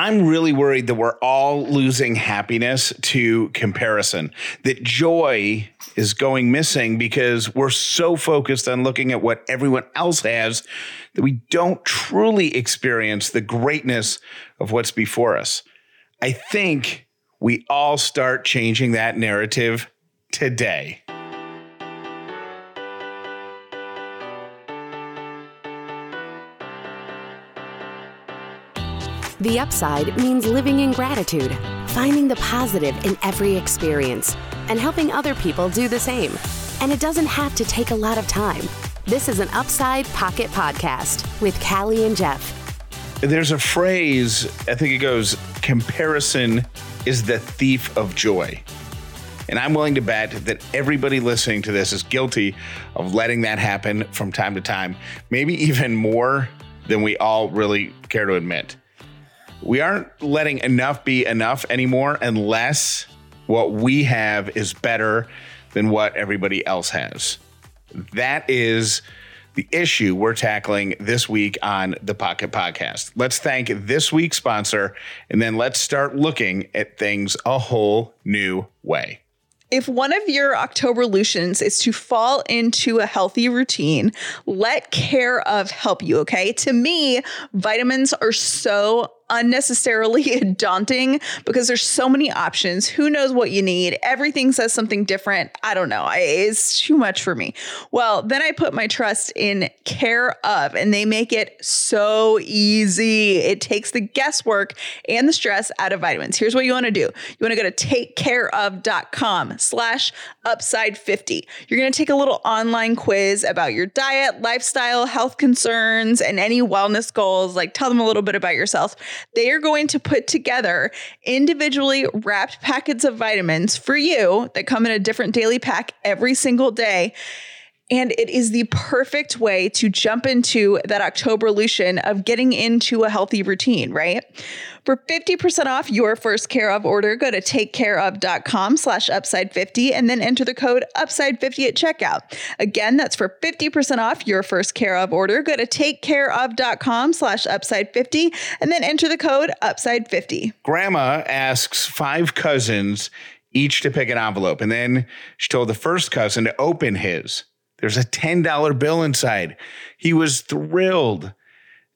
I'm really worried that we're all losing happiness to comparison, that joy is going missing because we're so focused on looking at what everyone else has that we don't truly experience the greatness of what's before us. I think we all start changing that narrative today. The upside means living in gratitude, finding the positive in every experience, and helping other people do the same. And it doesn't have to take a lot of time. This is an Upside Pocket Podcast with Callie and Jeff. There's a phrase, I think it goes, comparison is the thief of joy. And I'm willing to bet that everybody listening to this is guilty of letting that happen from time to time, maybe even more than we all really care to admit we aren't letting enough be enough anymore unless what we have is better than what everybody else has. That is the issue we're tackling this week on the Pocket Podcast. Let's thank this week's sponsor and then let's start looking at things a whole new way. If one of your October lutions is to fall into a healthy routine, let care of help you. Okay. To me, vitamins are so unnecessarily daunting because there's so many options. Who knows what you need? Everything says something different. I don't know. I, it's too much for me. Well, then I put my trust in Care of, and they make it so easy. It takes the guesswork and the stress out of vitamins. Here's what you want to do. You want to go to takecareof.com slash upside 50. You're going to take a little online quiz about your diet, lifestyle, health concerns, and any wellness goals. Like tell them a little bit about yourself. They are going to put together individually wrapped packets of vitamins for you that come in a different daily pack every single day. And it is the perfect way to jump into that October lution of getting into a healthy routine, right? For 50% off your first care of order, go to takecareof.com slash upside 50 and then enter the code upside 50 at checkout. Again, that's for 50% off your first care of order. Go to takecareof.com slash upside 50 and then enter the code upside 50. Grandma asks five cousins each to pick an envelope. And then she told the first cousin to open his. There's a $10 bill inside. He was thrilled.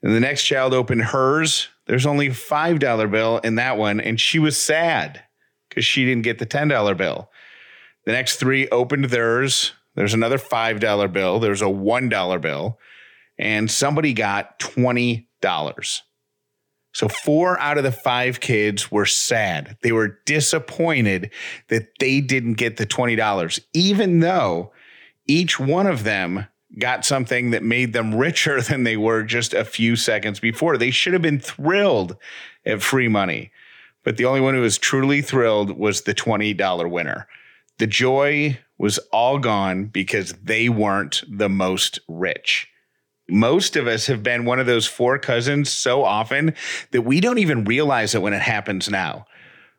And the next child opened hers. There's only a $5 bill in that one. And she was sad because she didn't get the $10 bill. The next three opened theirs. There's another $5 bill. There's a $1 bill. And somebody got $20. So four out of the five kids were sad. They were disappointed that they didn't get the $20, even though each one of them got something that made them richer than they were just a few seconds before. They should have been thrilled at free money. But the only one who was truly thrilled was the $20 winner. The joy was all gone because they weren't the most rich. Most of us have been one of those four cousins so often that we don't even realize it when it happens now.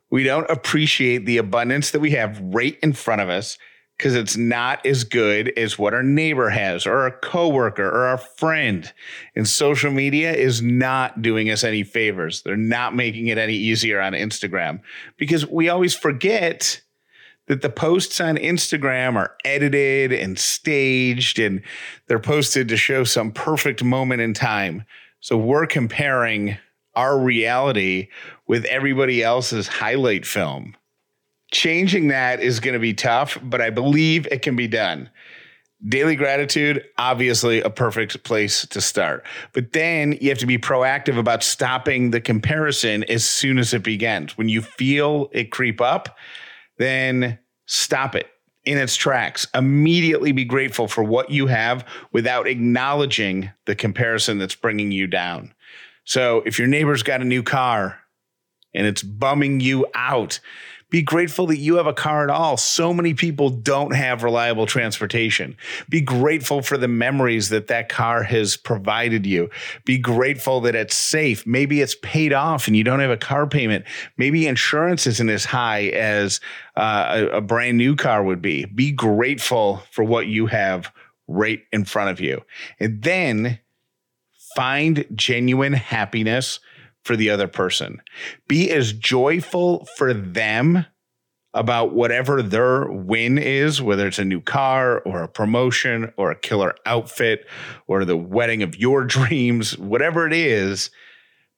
We don't appreciate the abundance that we have right in front of us because it's not as good as what our neighbor has or a coworker or our friend. And social media is not doing us any favors. They're not making it any easier on Instagram because we always forget that the posts on Instagram are edited and staged and they're posted to show some perfect moment in time. So we're comparing our reality with everybody else's highlight film changing that is going to be tough, but I believe it can be done. Daily gratitude, obviously a perfect place to start. But then you have to be proactive about stopping the comparison as soon as it begins. When you feel it creep up, then stop it in its tracks. Immediately be grateful for what you have without acknowledging the comparison that's bringing you down. So if your neighbor's got a new car and it's bumming you out, be grateful that you have a car at all. So many people don't have reliable transportation. Be grateful for the memories that that car has provided you. Be grateful that it's safe. Maybe it's paid off and you don't have a car payment. Maybe insurance isn't as high as uh, a, a brand new car would be. Be grateful for what you have right in front of you. And then find genuine happiness for the other person. Be as joyful for them about whatever their win is, whether it's a new car or a promotion or a killer outfit or the wedding of your dreams, whatever it is,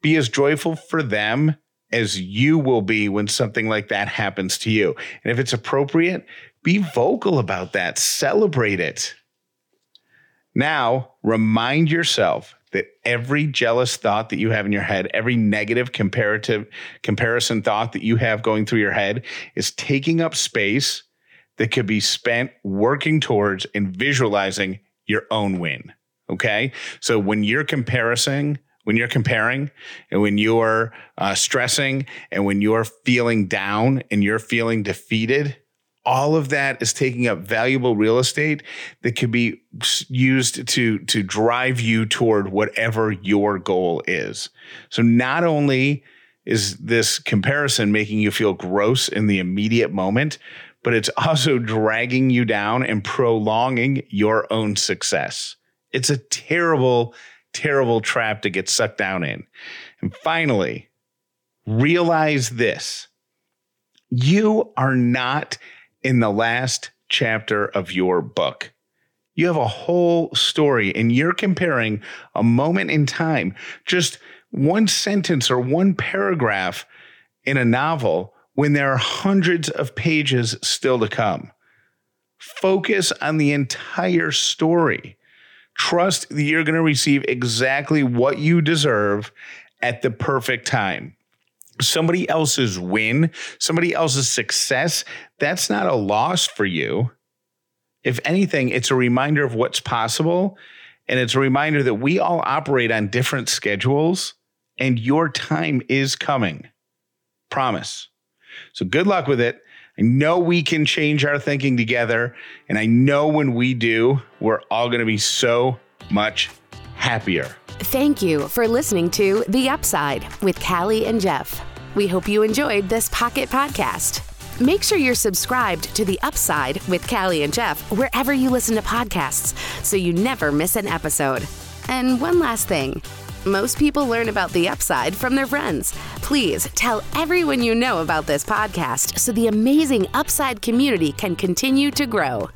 be as joyful for them as you will be when something like that happens to you. And if it's appropriate, be vocal about that, celebrate it. Now, remind yourself that every jealous thought that you have in your head, every negative comparative comparison thought that you have going through your head is taking up space that could be spent working towards and visualizing your own win. Okay. So when you're comparing, when you're comparing and when you're uh, stressing and when you're feeling down and you're feeling defeated, all of that is taking up valuable real estate that could be used to to drive you toward whatever your goal is. So not only is this comparison making you feel gross in the immediate moment, but it's also dragging you down and prolonging your own success. It's a terrible terrible trap to get sucked down in. And finally, realize this. You are not in the last chapter of your book. You have a whole story and you're comparing a moment in time, just one sentence or one paragraph in a novel when there are hundreds of pages still to come. Focus on the entire story. Trust that you're going to receive exactly what you deserve at the perfect time somebody else's win, somebody else's success, that's not a loss for you. If anything, it's a reminder of what's possible. And it's a reminder that we all operate on different schedules and your time is coming. Promise. So good luck with it. I know we can change our thinking together. And I know when we do, we're all going to be so much happier. Thank you for listening to The Upside with Callie and Jeff. We hope you enjoyed this Pocket Podcast. Make sure you're subscribed to The Upside with Callie and Jeff wherever you listen to podcasts so you never miss an episode. And one last thing. Most people learn about the upside from their friends. Please tell everyone you know about this podcast so the amazing upside community can continue to grow.